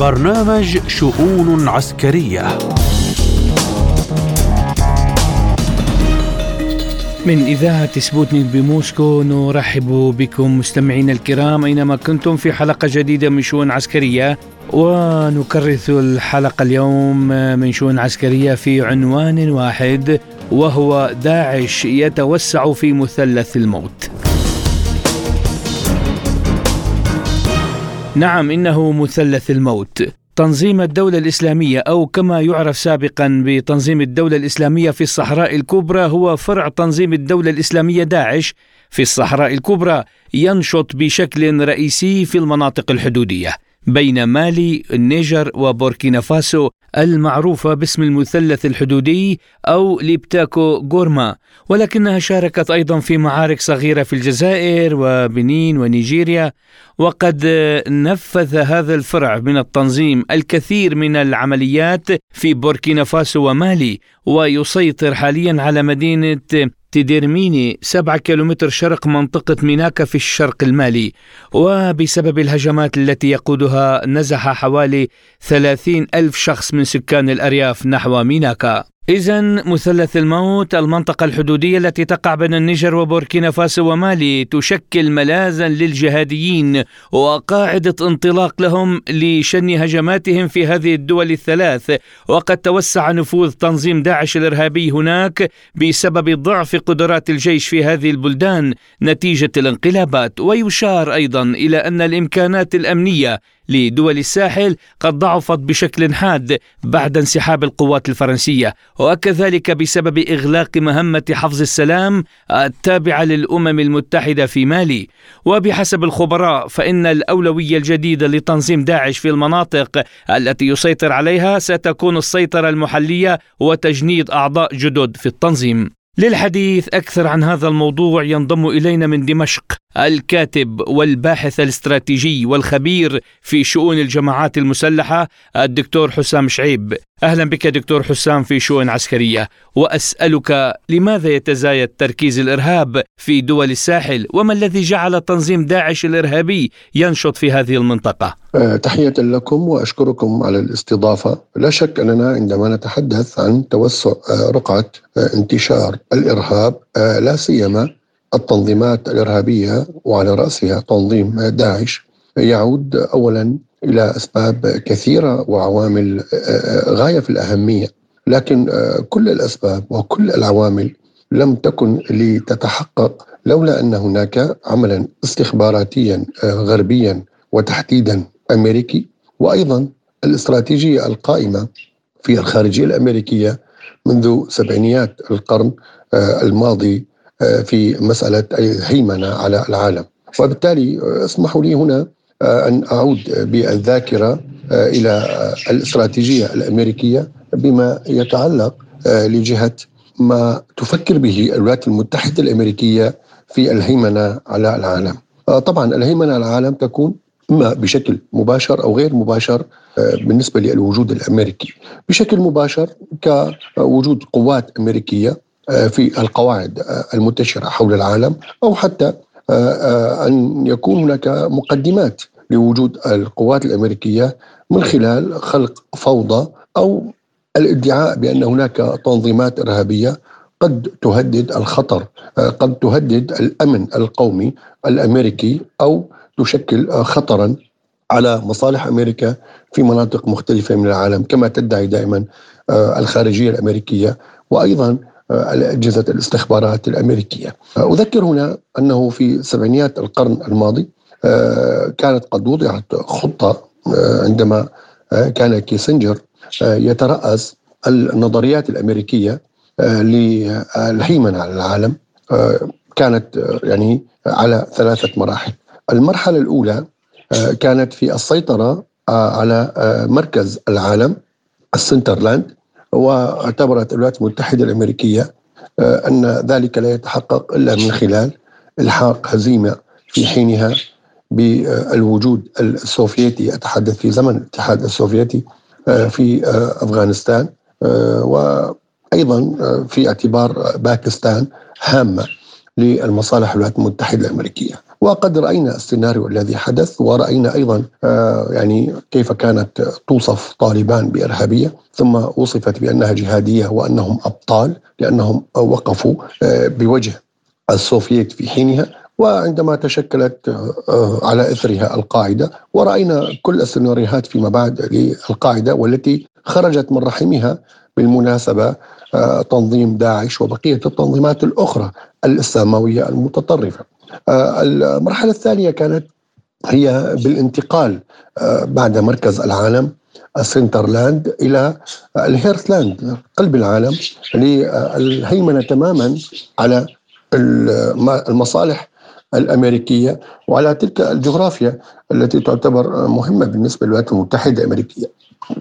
برنامج شؤون عسكرية. من إذاعة سبوتنيك بموسكو نرحب بكم مستمعينا الكرام أينما كنتم في حلقة جديدة من شؤون عسكرية ونكرث الحلقة اليوم من شؤون عسكرية في عنوان واحد وهو داعش يتوسع في مثلث الموت. نعم إنه مثلث الموت. تنظيم الدولة الإسلامية أو كما يعرف سابقا بتنظيم الدولة الإسلامية في الصحراء الكبرى هو فرع تنظيم الدولة الإسلامية داعش في الصحراء الكبرى ينشط بشكل رئيسي في المناطق الحدودية بين مالي، النيجر وبوركينا فاسو. المعروفة باسم المثلث الحدودي أو ليبتاكو غورما ولكنها شاركت أيضا في معارك صغيرة في الجزائر وبنين ونيجيريا وقد نفذ هذا الفرع من التنظيم الكثير من العمليات في بوركينا فاسو ومالي ويسيطر حاليا على مدينة تديرميني سبعة كيلومتر شرق منطقة ميناكا في الشرق المالي وبسبب الهجمات التي يقودها نزح حوالي ثلاثين ألف شخص من سكان الأرياف نحو ميناكا. إذا مثلث الموت المنطقة الحدودية التي تقع بين النيجر وبوركينا فاسو ومالي تشكل ملاذا للجهاديين وقاعدة انطلاق لهم لشن هجماتهم في هذه الدول الثلاث. وقد توسع نفوذ تنظيم داعش الإرهابي هناك بسبب ضعف قدرات الجيش في هذه البلدان نتيجة الانقلابات. ويشار أيضا إلى أن الإمكانات الأمنية لدول الساحل قد ضعفت بشكل حاد بعد انسحاب القوات الفرنسية. وكذلك بسبب إغلاق مهمة حفظ السلام التابعة للأمم المتحدة في مالي. وبحسب الخبراء فإن الأولوية الجديدة لتنظيم داعش في المناطق التي يسيطر عليها ستكون السيطرة المحلية وتجنيد أعضاء جدد في التنظيم. للحديث أكثر عن هذا الموضوع ينضم إلينا من دمشق الكاتب والباحث الاستراتيجي والخبير في شؤون الجماعات المسلحة الدكتور حسام شعيب. أهلا بك دكتور حسام في شؤون عسكرية. وأسألك لماذا يتزايد تركيز الإرهاب في دول الساحل؟ وما الذي جعل تنظيم داعش الإرهابي ينشط في هذه المنطقة؟ أه، تحية لكم وأشكركم على الاستضافة. لا شك أننا عندما نتحدث عن توسع أه، رقعة أه، انتشار الإرهاب لا سيما التنظيمات الإرهابية وعلى رأسها تنظيم داعش يعود أولا إلى أسباب كثيرة وعوامل آه، آه، غاية في الأهمية. لكن آه، كل الأسباب وكل العوامل لم تكن لتتحقق لولا أن هناك عملا استخباراتيا غربيا وتحديدا أمريكي. وأيضا الاستراتيجية القائمة في الخارجية الأمريكية منذ سبعينيات القرن الماضي في مسألة الهيمنه على العالم. وبالتالي اسمحوا لي هنا آه، أن أعود بالذاكرة آه، إلى الاستراتيجية الأمريكية بما يتعلق آه، لجهة ما تفكر به الولايات المتحدة الأمريكية في الهيمنة على العالم. طبعا الهيمنة على العالم تكون إما بشكل مباشر أو غير مباشر بالنسبة للوجود الأمريكي. بشكل مباشر كوجود قوات أمريكية في القواعد المنتشرة حول العالم أو حتى أن يكون هناك مقدمات لوجود القوات الأمريكية من خلال خلق فوضى أو الادعاء بأن هناك تنظيمات إرهابية قد تهدد الخطر قد تهدد الأمن القومي الأمريكي أو تشكل خطرا على مصالح أمريكا في مناطق مختلفة من العالم كما تدعي دائما الخارجية الأمريكية وأيضا اجهزه الاستخبارات الأمريكية. أذكر هنا أنه في سبعينيات القرن الماضي آه، كانت قد وضعت خطة آه، عندما آه، كان كيسنجر يترأس النظريات الأمريكية للهيمنة على العالم كانت يعني على ثلاثة مراحل المرحلة الأولى كانت في السيطرة على مركز العالم ال centerland واعتبرت الولايات المتحدة الأمريكية أن ذلك لا يتحقق إلا من خلال إلحاق هزيمة في حينها بالوجود السوفيتي. أتحدث في زمن الاتحاد السوفيتي آه، في آه، أفغانستان آه، وأيضا في اعتبار باكستان هامة للمصالح الولايات المتحدة الأمريكية. وقد رأينا السيناريو الذي حدث ورأينا أيضا آه، يعني كيف كانت توصف طالبان بإرهابية ثم وصفت بأنها جهادية وأنهم أبطال لأنهم وقفوا آه، بوجه السوفييت في حينها وعندما تشكلت آه، على إثرها القاعدة ورأينا كل السيناريوهات فيما بعد للقاعدة والتي خرجت من رحمها بالمناسبة تنظيم داعش وبقية التنظيمات الأخرى الإسلاموية المتطرفة. آه، المرحلة الثانية كانت هي بالانتقال بعد مركز العالم ال centerland إلى الهيرثلاند قلب العالم للهيمنة تماما على المصالح الأمريكية وعلى تلك الجغرافيا التي تعتبر مهمة بالنسبة للولايات المتحدة الأمريكية.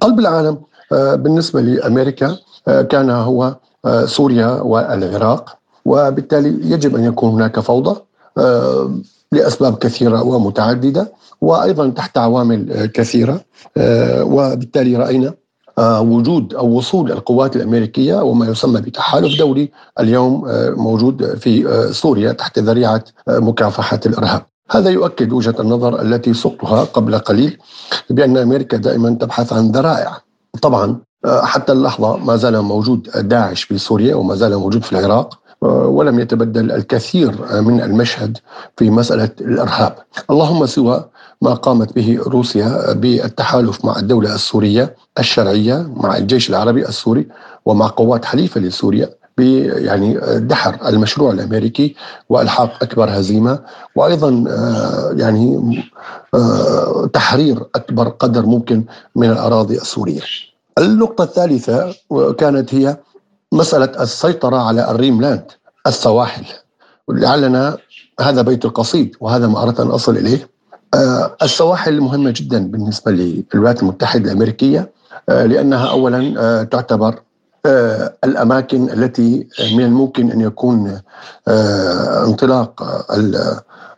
قلب العالم آه، بالنسبة لأمريكا آه، كان هو آه، سوريا والعراق وبالتالي يجب أن يكون هناك فوضى لأسباب كثيرة ومتعددة وأيضا تحت عوامل كثيرة وبالتالي رأينا آه، وجود أو وصول القوات الأمريكية وما يسمى بتحالف دولي اليوم آه، موجود في آه، سوريا تحت ذريعة مكافحة الإرهاب. هذا يؤكد وجهة النظر التي سقتها قبل قليل بأن أمريكا دائما تبحث عن ذرائع. طبعا حتى اللحظة ما زال موجود داعش في سوريا وما زال موجود في العراق ولم يتبدل الكثير من المشهد في مسألة الإرهاب. اللهم سوى ما قامت به روسيا بالتحالف مع الدولة السورية الشرعية مع الجيش العربي السوري ومع قوات حليفة لسوريا يعني دحر المشروع الأمريكي وإلحاق أكبر هزيمة وأيضا آه، يعني آه، تحرير أكبر قدر ممكن من الأراضي السورية. النقطة الثالثة كانت هي مسألة السيطرة على الريملاند السواحل. لعلنا هذا بيت القصيد وهذا ما أردت أن أصل إليه. آه، السواحل مهمة جدا بالنسبة للولايات المتحدة الأمريكية آه، لأنها أولا آه، تعتبر الأماكن التي من الممكن أن يكون انطلاق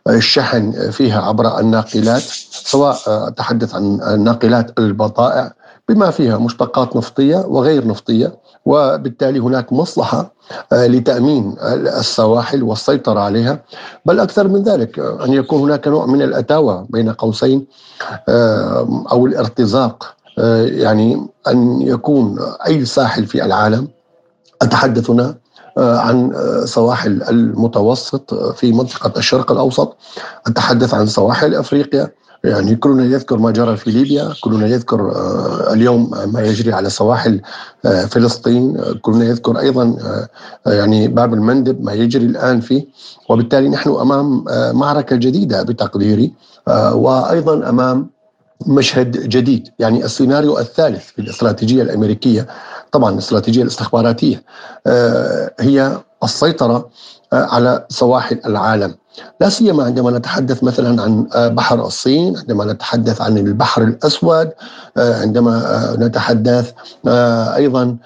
الشحن فيها عبر الناقلات سواء أتحدث عن ناقلات البضائع بما فيها مشتقات نفطية وغير نفطية. وبالتالي هناك مصلحة آه، لتأمين السواحل والسيطرة عليها. بل أكثر من ذلك أن يكون هناك نوع من الأتاوة بين قوسين آه، أو الارتزاق آه، يعني أن يكون أي ساحل في العالم أتحدث هنا عن سواحل المتوسط في منطقة الشرق الأوسط أتحدث عن سواحل أفريقيا يعني كلنا يذكر ما جرى في ليبيا كلنا يذكر آه، اليوم ما يجري على سواحل آه، فلسطين كلنا يذكر أيضا آه، يعني باب المندب ما يجري الآن فيه. وبالتالي نحن أمام معركة جديدة بتقديري وأيضا أمام مشهد جديد. يعني السيناريو الثالث في الاستراتيجية الأمريكية طبعا الاستراتيجية الاستخباراتية هي السيطرة على سواحل العالم. لا سيما عندما نتحدث مثلا عن آه، بحر الصين عندما نتحدث عن البحر الأسود آه، عندما آه، نتحدث أيضا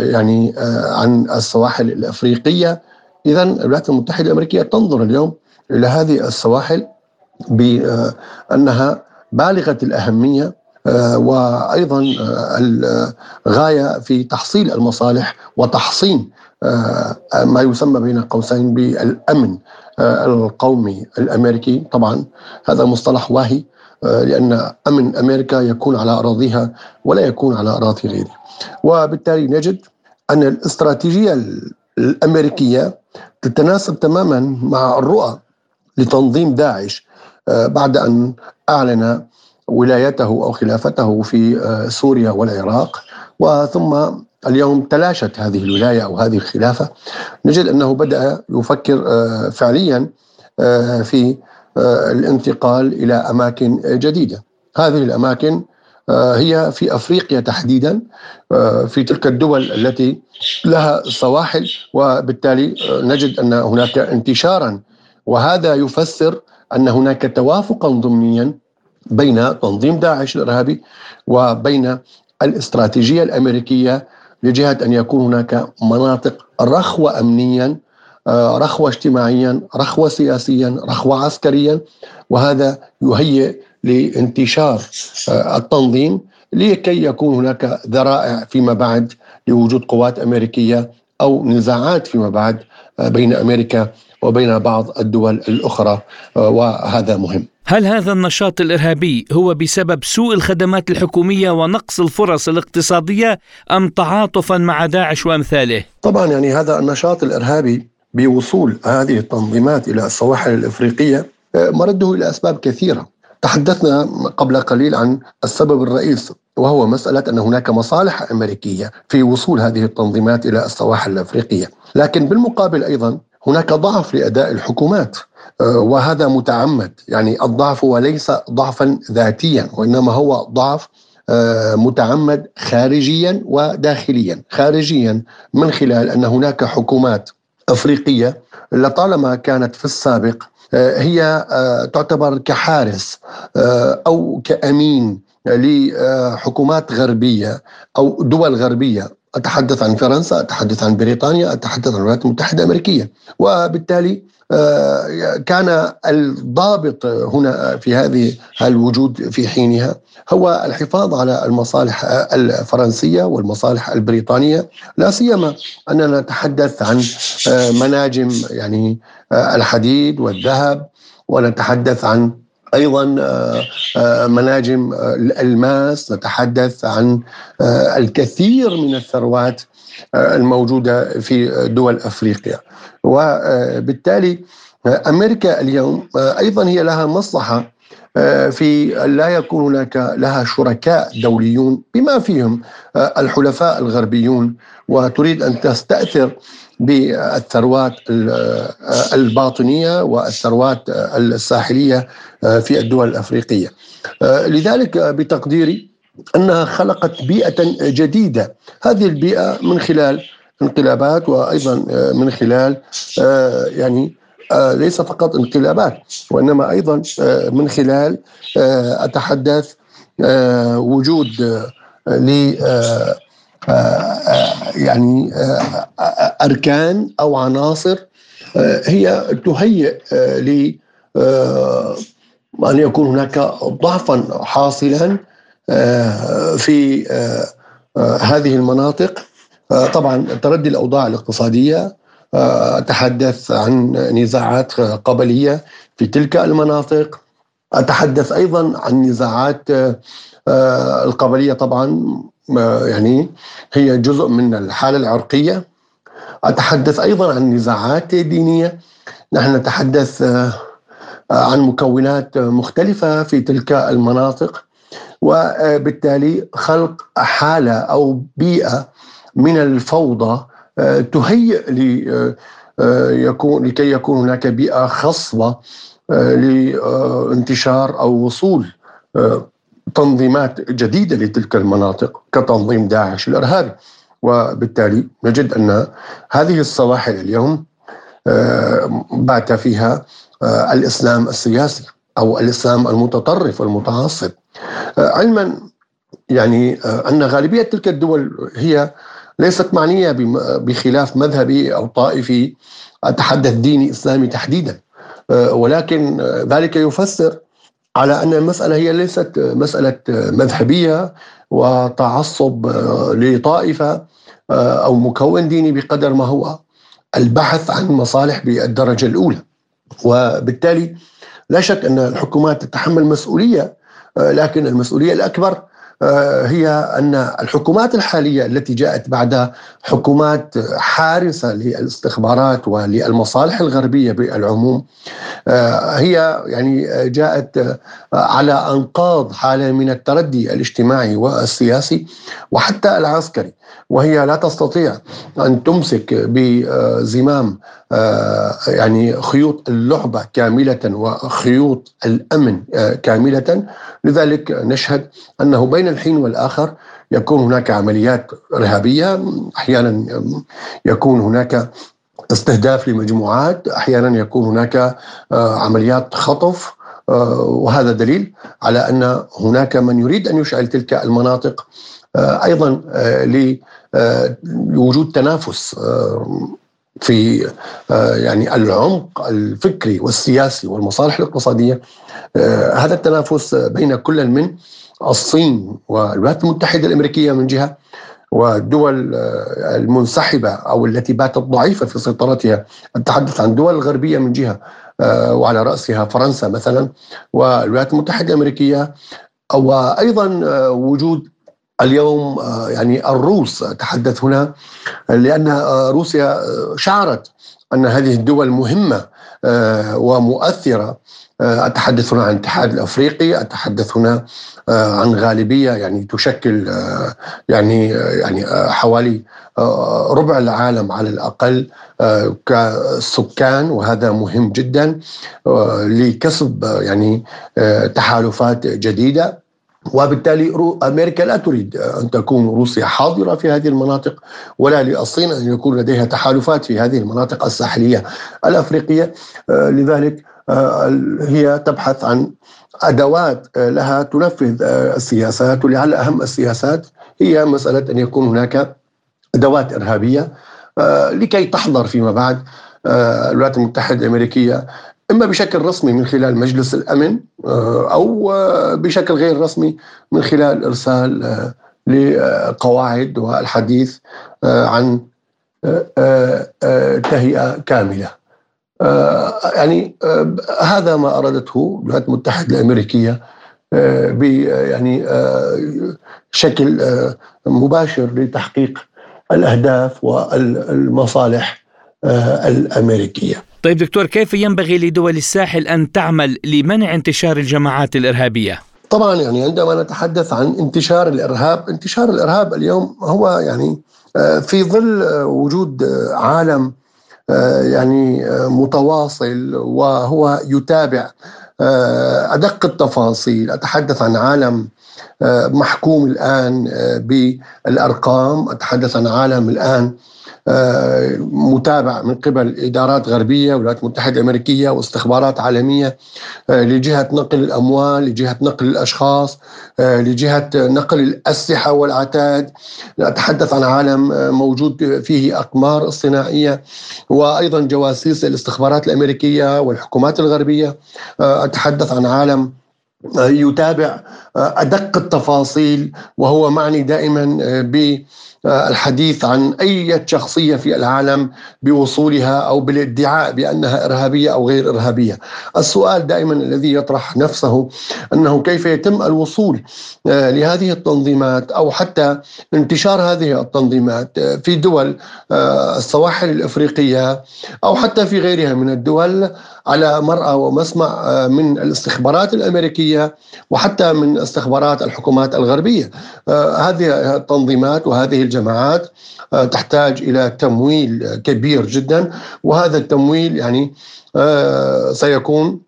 يعني عن السواحل الأفريقية. اذا الولايات المتحدة الأمريكية تنظر اليوم إلى هذه السواحل بانها بالغة الأهمية وأيضا الغاية في تحصيل المصالح وتحصين ما يسمى بين قوسين بالأمن. آه، القومي الأمريكي. طبعا هذا مصطلح واهي آه، لأن أمن أمريكا يكون على أراضيها ولا يكون على أراضي غيرها. وبالتالي نجد أن الاستراتيجية الأمريكية تتناسب تماما مع الرؤى لتنظيم داعش آه، بعد أن أعلن ولايته أو خلافته في سوريا والعراق وثم اليوم تلاشت هذه الولاية أو هذه الخلافة. نجد أنه بدأ يفكر آه، فعليا آه، في آه، الانتقال إلى أماكن جديدة. هذه الأماكن هي في أفريقيا تحديدا في تلك الدول التي لها سواحل وبالتالي نجد أن هناك انتشارا. وهذا يفسر أن هناك توافقا ضمنيا بين تنظيم داعش الإرهابي وبين الاستراتيجية الأمريكية لجهة أن يكون هناك مناطق رخوة أمنيا آه، رخوة اجتماعيا رخوة سياسيا رخوة عسكريا وهذا يهيئ لانتشار آه، التنظيم لكي يكون هناك ذرائع فيما بعد لوجود قوات أمريكية أو نزاعات فيما بعد بين أمريكا وبين بعض الدول الأخرى وهذا مهم. هل هذا النشاط الإرهابي هو بسبب سوء الخدمات الحكومية ونقص الفرص الاقتصادية أم تعاطفا مع داعش وأمثاله؟ طبعا يعني هذا النشاط الإرهابي بوصول هذه التنظيمات إلى السواحل الإفريقية مرده إلى أسباب كثيرة. تحدثنا قبل قليل عن السبب الرئيس وهو مسألة أن هناك مصالح أمريكية في وصول هذه التنظيمات إلى السواحل الأفريقية لكن بالمقابل أيضا هناك ضعف لأداء الحكومات آه، وهذا متعمد. يعني الضعف هو ليس ضعفا ذاتيا وإنما هو ضعف آه، متعمد خارجيا وداخليا. خارجيا من خلال أن هناك حكومات أفريقية لطالما كانت في السابق آه، هي تعتبر كحارس أو كأمين لحكومات غربية أو دول غربية. أتحدث عن فرنسا أتحدث عن بريطانيا أتحدث عن الولايات المتحدة الأمريكية. وبالتالي آه، كان الضابط هنا في هذه الوجود في حينها هو الحفاظ على المصالح الفرنسية والمصالح البريطانية. لا سيما أننا نتحدث عن آه، مناجم يعني آه، الحديد والذهب ونتحدث عن أيضا آه، آه، مناجم آه، الألماس نتحدث عن الكثير من الثروات الموجودة في دول أفريقيا. وبالتالي أمريكا اليوم أيضا هي لها مصلحة في لا يكون هناك لها شركاء دوليون بما فيهم الحلفاء الغربيون. وتريد أن تستأثر بالثروات الباطنية والثروات الساحلية في الدول الأفريقية. لذلك بتقديري أنها خلقت بيئة جديدة، هذه البيئة من خلال انقلابات وأيضا من خلال يعني ليس فقط انقلابات وإنما أيضا من خلال أتحدث وجود ل يعني أركان أو عناصر هي تهيئ ل أن يكون هناك ضعفا حاصلا في هذه المناطق. طبعا تردي الأوضاع الاقتصادية أتحدث عن نزاعات قبلية في تلك المناطق. أتحدث أيضا عن نزاعات القبلية طبعا يعني هي جزء من الحالة العرقية. أتحدث أيضا عن نزاعات دينية. نحن نتحدث آه، عن مكونات مختلفة في تلك المناطق. وبالتالي خلق حالة أو بيئة من الفوضى آه، تهيئ آه، يكون لكي يكون هناك بيئة خصبة لانتشار أو وصول تنظيمات جديدة لتلك المناطق كتنظيم داعش الإرهابي. وبالتالي نجد أن هذه السواحل اليوم آه، بات فيها آه، الإسلام السياسي أو الإسلام المتطرف المتعصب آه، علما يعني أن غالبية تلك الدول هي ليست معنية بخلاف مذهبي أو طائفي أتحدث ديني إسلامي تحديدا. ولكن ذلك يفسر على أن المسألة هي ليست مسألة مذهبية وتعصب لطائفة أو مكون ديني بقدر ما هو. البحث عن مصالح بالدرجة الأولى. وبالتالي لا شك أن الحكومات تتحمل مسؤولية لكن المسؤولية الأكبر آه، هي أن الحكومات الحالية التي جاءت بعد حكومات حارسة للاستخبارات وللمصالح الغربية بالعموم آه، هي يعني جاءت آه، على أنقاض حاله من التردي الاجتماعي والسياسي وحتى العسكري وهي لا تستطيع أن تمسك بزمام يعني خيوط اللعبة كاملة وخيوط الأمن كاملة. لذلك نشهد أنه بين الحين والآخر يكون هناك عمليات إرهابية أحيانا يكون هناك استهداف لمجموعات أحيانا يكون هناك آه، عمليات خطف آه، وهذا دليل على أن هناك من يريد أن يشعل تلك المناطق آه، أيضا لوجود تنافس في يعني العمق الفكري والسياسي والمصالح الاقتصادية. هذا التنافس بين كل من الصين والولايات المتحدة الأمريكية من جهة. والدول المنسحبة أو التي باتت ضعيفة في سيطرتها. أتحدث عن الدول الغربية من جهة وعلى رأسها فرنسا مثلا والولايات المتحدة الأمريكية وأيضا وجود اليوم يعني الروس. أتحدث هنا لأن روسيا شعرت أن هذه الدول مهمة ومؤثرة أتحدث هنا عن الاتحاد الأفريقي أتحدث هنا عن غالبية يعني تشكل يعني يعني حوالي ربع العالم على الأقل كسكان وهذا مهم جدا لكسب يعني تحالفات جديدة. وبالتالي أمريكا لا تريد أن تكون روسيا حاضرة في هذه المناطق ولا للصين أن يكون لديها تحالفات في هذه المناطق الساحلية الأفريقية لذلك هي تبحث عن أدوات لها تنفذ السياسات ولعل أهم السياسات هي مسألة أن يكون هناك أدوات إرهابية لكي تحضر فيما بعد الولايات المتحدة الأمريكية إما بشكل رسمي من خلال مجلس الأمن أو بشكل غير رسمي من خلال إرسال لقواعد والحديث عن تهيئة كاملة. يعني هذا ما أرادته الولايات المتحدة الأمريكية ب يعني شكل مباشر لتحقيق الأهداف والمصالح الأمريكية. طيب دكتور كيف ينبغي لدول الساحل أن تعمل لمنع انتشار الجماعات الإرهابية؟ طبعا يعني عندما نتحدث عن انتشار الإرهاب، انتشار الإرهاب اليوم هو يعني في ظل وجود عالم يعني متواصل وهو يتابع. أدق التفاصيل، أتحدث عن عالم محكوم الآن بالأرقام، أتحدث عن عالم الآن متابع من قبل إدارات غربية والولايات المتحده الامريكيه واستخبارات عالمية لجهة نقل الأموال، لجهة نقل الأشخاص، لجهة نقل الأسلحة والعتاد، اتحدث عن عالم موجود فيه أقمار اصطناعية وأيضا جواسيس الاستخبارات الأمريكية والحكومات الغربية، أتحدث عن عالم يتابع أدق التفاصيل وهو معني دائما ب الحديث عن أي شخصية في العالم بوصولها أو بالادعاء بأنها إرهابية أو غير إرهابية. السؤال دائما الذي يطرح نفسه أنه كيف يتم الوصول لهذه التنظيمات أو حتى انتشار هذه التنظيمات في دول السواحل الإفريقية أو حتى في غيرها من الدول على مرأى ومسمع من الاستخبارات الأمريكية وحتى من استخبارات الحكومات الغربية. هذه التنظيمات وهذه الجماعات تحتاج إلى تمويل كبير جدا وهذا التمويل يعني سيكون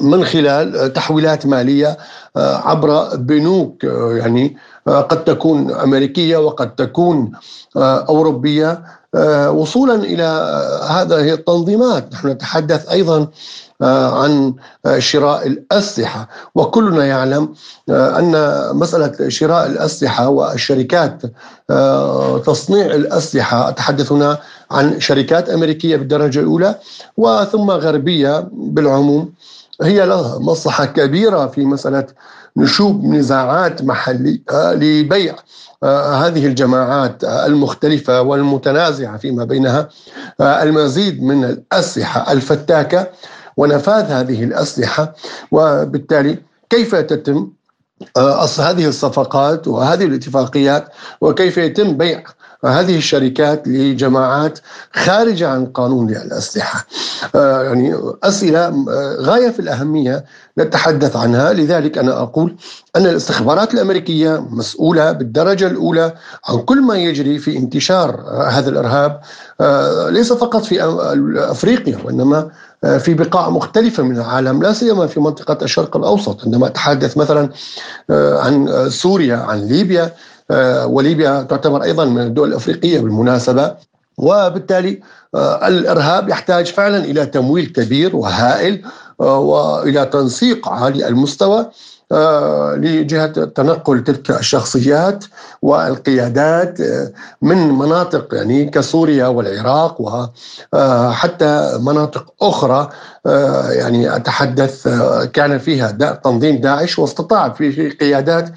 من خلال تحويلات مالية عبر بنوك يعني قد تكون أمريكية وقد تكون أوروبية وصولا إلى هذه التنظيمات. نحن نتحدث أيضا عن شراء الأسلحة. وكلنا يعلم أن مسألة شراء الأسلحة والشركات تصنيع الأسلحة اتحدث هنا عن شركات أمريكية بالدرجة الأولى وثم غربية بالعموم هي لها مصلحة كبيرة في مسألة نشوب نزاعات محليه لبيع هذه الجماعات المختلفة والمتنازعة فيما بينها المزيد من الأسلحة الفتاكة ونفاذ هذه الأسلحة وبالتالي كيف تتم هذه الصفقات وهذه الاتفاقيات وكيف يتم بيع هذه الشركات لجماعات خارجة عن قانون الأسلحة؟ يعني أسئلة غاية في الأهمية نتحدث عنها. لذلك أنا أقول أن الاستخبارات الأمريكية مسؤولة بالدرجة الأولى عن كل ما يجري في انتشار هذا الإرهاب ليس فقط في أفريقيا وإنما في بقاع مختلفة من العالم لا سيما في منطقة الشرق الأوسط. عندما أتحدث مثلا عن سوريا عن ليبيا وليبيا تعتبر أيضا من الدول الأفريقية بالمناسبة. وبالتالي الإرهاب يحتاج فعلا إلى تمويل كبير وهائل وإلى تنسيق عالي المستوى. آه، لجهة تنقل تلك الشخصيات والقيادات آه، من مناطق يعني كسوريا والعراق وحتى آه، مناطق أخرى يعني أتحدث كان فيها تنظيم داعش واستطاع في قيادات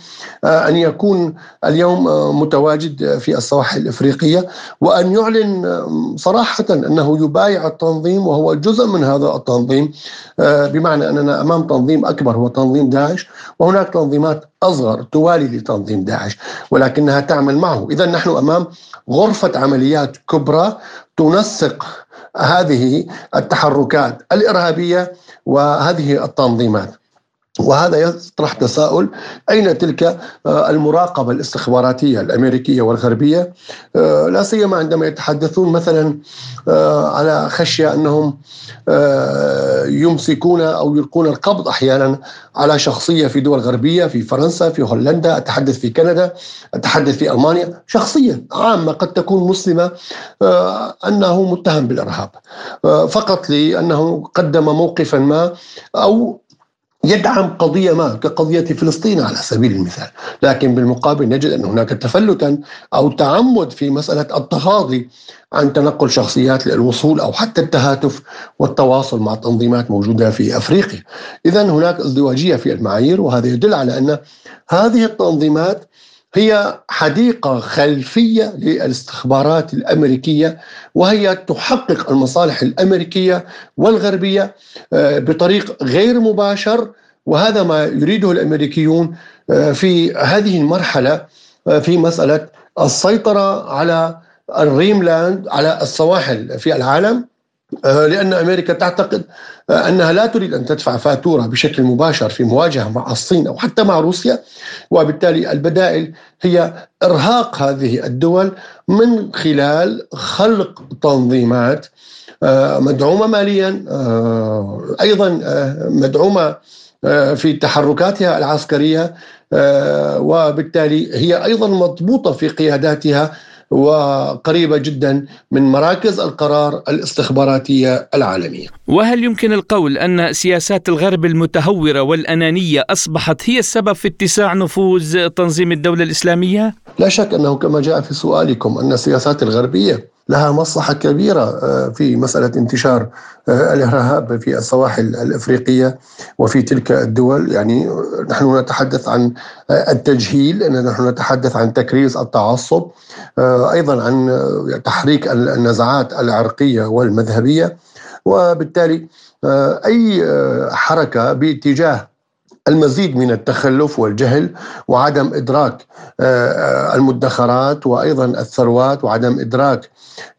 أن يكون اليوم متواجد في السواحل الإفريقية وأن يعلن صراحة أنه يبايع التنظيم وهو جزء من هذا التنظيم بمعنى أننا أمام تنظيم أكبر هو تنظيم داعش. وهناك تنظيمات أصغر توالي لتنظيم داعش ولكنها تعمل معه. إذا نحن أمام غرفة عمليات كبرى تنسق هذه التحركات الإرهابية وهذه التنظيمات. وهذا يطرح تساؤل أين تلك آه، المراقبة الاستخباراتية الأمريكية والغربية؟ آه، لا سيما عندما يتحدثون مثلا آه، على خشية أنهم يمسكون أو يلقون القبض أحيانا على شخصية في دول غربية في فرنسا في هولندا أتحدث في كندا أتحدث في ألمانيا. شخصيه عامة قد تكون مسلمة أنه متهم بالإرهاب فقط لأنه قدم موقفا ما أو يدعم قضية ما كقضية فلسطين على سبيل المثال. لكن بالمقابل نجد أن هناك تفلتا أو تعمد في مسألة التغاضي عن تنقل شخصيات للوصول أو حتى التهاتف والتواصل مع تنظيمات موجودة في أفريقيا. إذا هناك ازدواجية في المعايير وهذا يدل على أن هذه التنظيمات هي حديقة خلفية للاستخبارات الأمريكية وهي تحقق المصالح الأمريكية والغربية آه، بطريق غير مباشر وهذا ما يريده الأمريكيون آه، في هذه المرحلة آه، في مسألة السيطرة على الريملاند على السواحل في العالم. لأن أمريكا تعتقد آه، أنها لا تريد أن تدفع فاتورة بشكل مباشر في مواجهة مع الصين أو حتى مع روسيا. وبالتالي البدائل هي إرهاق هذه الدول من خلال خلق تنظيمات آه، مدعومة ماليا أيضا مدعومة في تحركاتها العسكرية وبالتالي هي أيضا مضبوطة في قياداتها وقريبة جدا من مراكز القرار الاستخباراتية العالمية وهل يمكن القول أن سياسات الغرب المتهورة والأنانية أصبحت هي السبب في اتساع نفوذ تنظيم الدولة الإسلامية؟ لا شك أنه كما جاء في سؤالكم أن السياسات الغربية لها مصلحة كبيرة آه، في مسألة انتشار آه، الإرهاب في السواحل الإفريقية وفي تلك الدول. يعني نحن نتحدث عن آه، التجهيل نحن نتحدث عن تكريس التعصب أيضا عن تحريك النزعات العرقية والمذهبية. وبالتالي أي حركة باتجاه المزيد من التخلف والجهل وعدم إدراك آه، آه، المدخرات وأيضا الثروات وعدم إدراك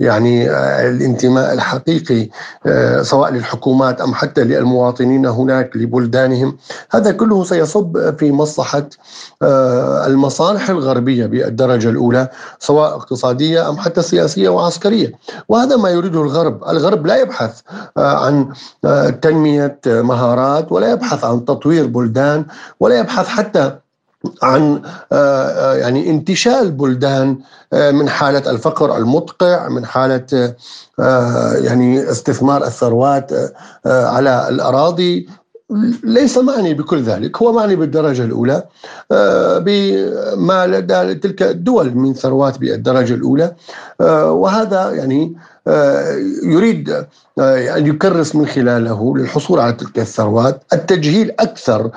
يعني آه، الانتماء الحقيقي سواء للحكومات أم حتى للمواطنين هناك لبلدانهم. هذا كله سيصب في مصلحة المصالح الغربية بالدرجة الأولى سواء اقتصادية أم حتى سياسية وعسكرية. وهذا ما يريده الغرب. الغرب لا يبحث عن تنمية مهارات ولا يبحث عن تطوير بلدان البلدان ولا يبحث حتى عن آه، آه، يعني انتشال بلدان آه، من حالة الفقر المدقع من حالة يعني استثمار الثروات على الأراضي. ليس معني بكل ذلك هو معني بالدرجة الأولى بما لدى تلك الدول من ثروات بالدرجة الأولى وهذا يعني يريد آه، أن يكرس من خلاله للحصول على تلك الثروات التجهيل أكثر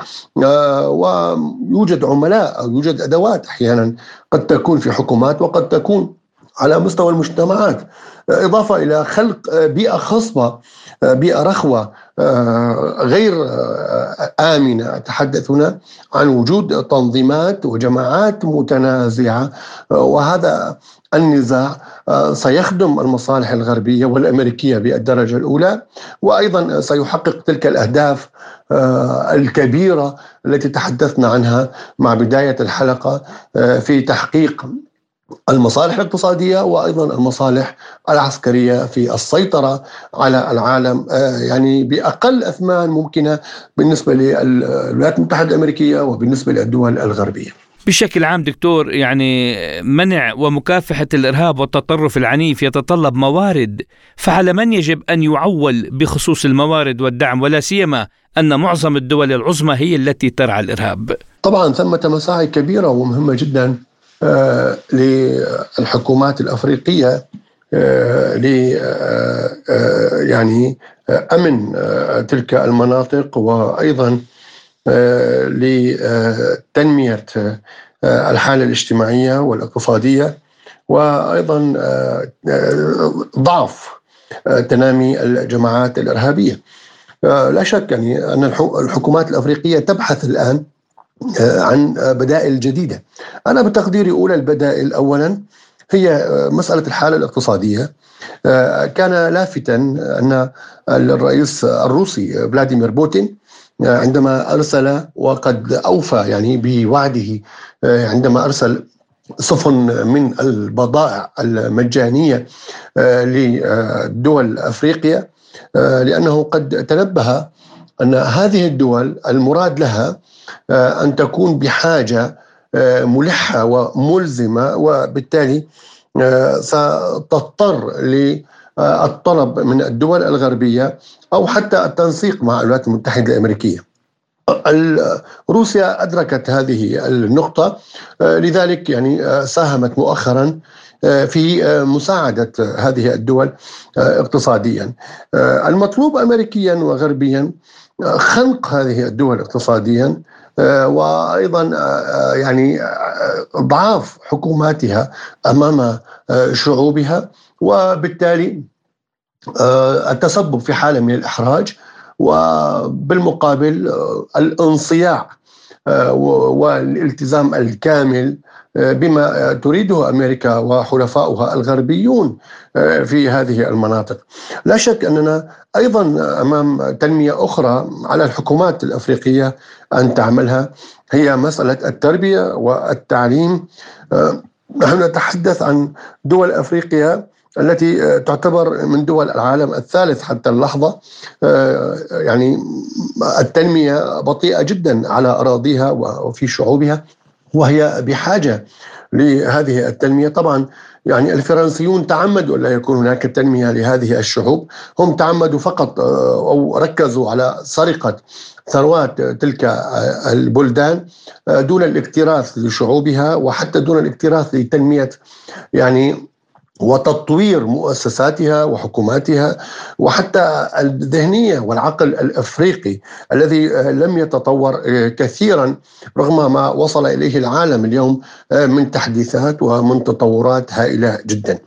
آه، ويوجد عملاء أو يوجد أدوات أحيانا قد تكون في حكومات وقد تكون على مستوى المجتمعات إضافة إلى خلق بيئة خصبة بيئة رخوة غير آمنة. أتحدث هنا عن وجود تنظيمات وجماعات متنازعة. وهذا النزاع آه، سيخدم المصالح الغربية والأمريكية بالدرجة الأولى. وأيضا سيحقق تلك الأهداف آه، الكبيرة التي تحدثنا عنها مع بداية الحلقة آه، في تحقيق المصالح الاقتصادية وأيضا المصالح العسكرية في السيطرة على العالم. يعني بأقل أثمان ممكنة بالنسبة للولايات المتحدة الأمريكية وبالنسبة للدول الغربية. بشكل عام دكتور يعني منع ومكافحة الإرهاب والتطرف العنيف يتطلب موارد فعلى من يجب أن يعول بخصوص الموارد والدعم؟ ولا سيما أن معظم الدول العظمى هي التي ترعى الإرهاب. طبعا ثمة مساعي كبيرة ومهمة جدا آه للحكومات الأفريقية آه ل آه, آه، يعني آه، آه، تلك المناطق وأيضا لتنمية الحالة الاجتماعية والاقتصادية وأيضا ضعف تنامي الجماعات الإرهابية. لا شك يعني أن الحكومات الأفريقية تبحث الآن عن بدائل جديدة. أنا بتقديري أولى البدائل أولا هي مسألة الحالة الاقتصادية. كان لافتا أن الرئيس الروسي فلاديمير بوتين عندما أرسل وقد أوفى يعني بوعده آه، عندما أرسل سفن من البضائع المجانية آه، لدول أفريقيا آه، لأنه قد تنبه أن هذه الدول المراد لها أن تكون بحاجة ملحة وملزمة وبالتالي ستضطر للطلب من الدول الغربية أو حتى التنسيق مع الولايات المتحدة الأمريكية. روسيا أدركت هذه النقطة لذلك يعني ساهمت مؤخرا في مساعدة هذه الدول اقتصاديا. المطلوب امريكيا وغربيا خنق هذه الدول اقتصاديا وأيضا يعني ضعاف حكوماتها أمام شعوبها. وبالتالي آه، التسبب في حالة من الإحراج وبالمقابل آه، الانصياع آه، والالتزام الكامل بما تريده أمريكا وحلفاؤها الغربيون في هذه المناطق. لا شك أننا أيضا أمام تنمية أخرى على الحكومات الأفريقية أن تعملها هي مسألة التربية والتعليم. نحن نتحدث عن دول أفريقيا التي آه، تعتبر من دول العالم الثالث حتى اللحظة آه، يعني التنمية بطيئة جدا على أراضيها وفي شعوبها وهي بحاجة لهذه التنمية. طبعا يعني الفرنسيون تعمدوا لا يكون هناك تنمية لهذه الشعوب. هم تعمدوا فقط آه، أو ركزوا على سرقة ثروات تلك البلدان دون الاكتراث لشعوبها وحتى دون الاكتراث لتنمية يعني وتطوير مؤسساتها وحكوماتها وحتى الذهنية والعقل الأفريقي الذي لم يتطور كثيرا رغم ما وصل إليه العالم اليوم من تحديثات ومن تطورات هائلة جدا.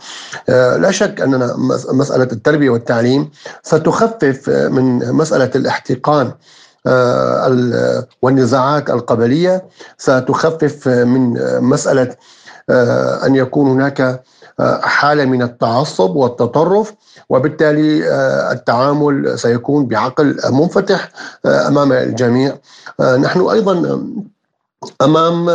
لا شك أننا مسألة التربية والتعليم ستخفف من مسألة الاحتقان والنزاعات القبلية ستخفف من مسألة أن يكون هناك حالة من التعصب والتطرف وبالتالي آه، التعامل سيكون بعقل منفتح آه، أمام الجميع. آه، نحن أيضا أمام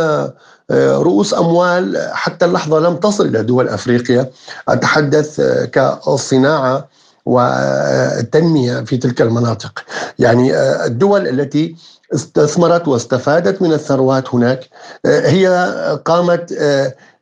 رؤوس أموال حتى اللحظة لم تصل إلى دول أفريقيا. أتحدث كصناعة والتنمية في تلك المناطق. يعني الدول التي استثمرت واستفادت من الثروات هناك هي قامت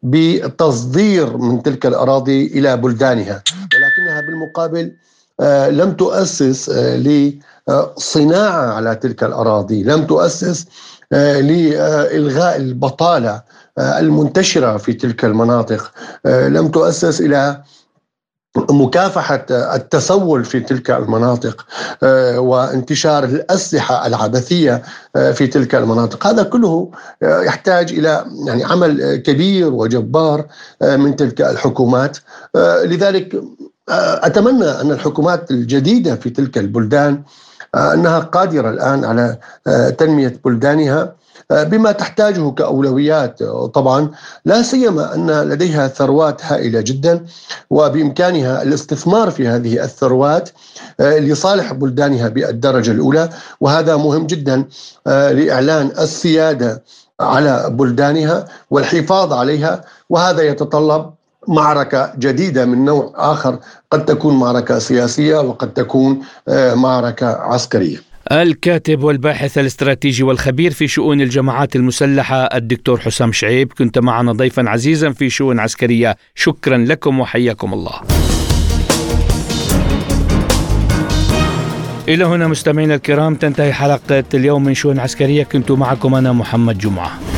بتصدير من تلك الأراضي إلى بلدانها. ولكنها بالمقابل آه، لم تؤسس آه، لصناعة على تلك الأراضي، لم تؤسس آه، لإلغاء البطالة المنتشرة في تلك المناطق، لم تؤسس إلى مكافحة التسول في تلك المناطق آه، وانتشار الأسلحة العبثية آه، في تلك المناطق. هذا كله آه، يحتاج إلى يعني عمل كبير وجبار من تلك الحكومات. لذلك أتمنى أن الحكومات الجديدة في تلك البلدان أنها قادرة الآن على تنمية بلدانها. بما تحتاجه كأولويات. طبعا لا سيما أن لديها ثروات هائلة جدا وبإمكانها الاستثمار في هذه الثروات آه، لصالح بلدانها بالدرجة الأولى. وهذا مهم جدا آه، لإعلان السيادة على بلدانها والحفاظ عليها. وهذا يتطلب معركة جديدة من نوع آخر قد تكون معركة سياسية وقد تكون آه، معركة عسكرية. الكاتب والباحث الاستراتيجي والخبير في شؤون الجماعات المسلحة الدكتور حسام شعيب. كنت معنا ضيفا عزيزا في شؤون عسكرية. شكرا لكم وحياكم الله. إلى هنا مستمعينا الكرام تنتهي حلقة اليوم من شؤون عسكرية. كنت معكم أنا محمد جمعة.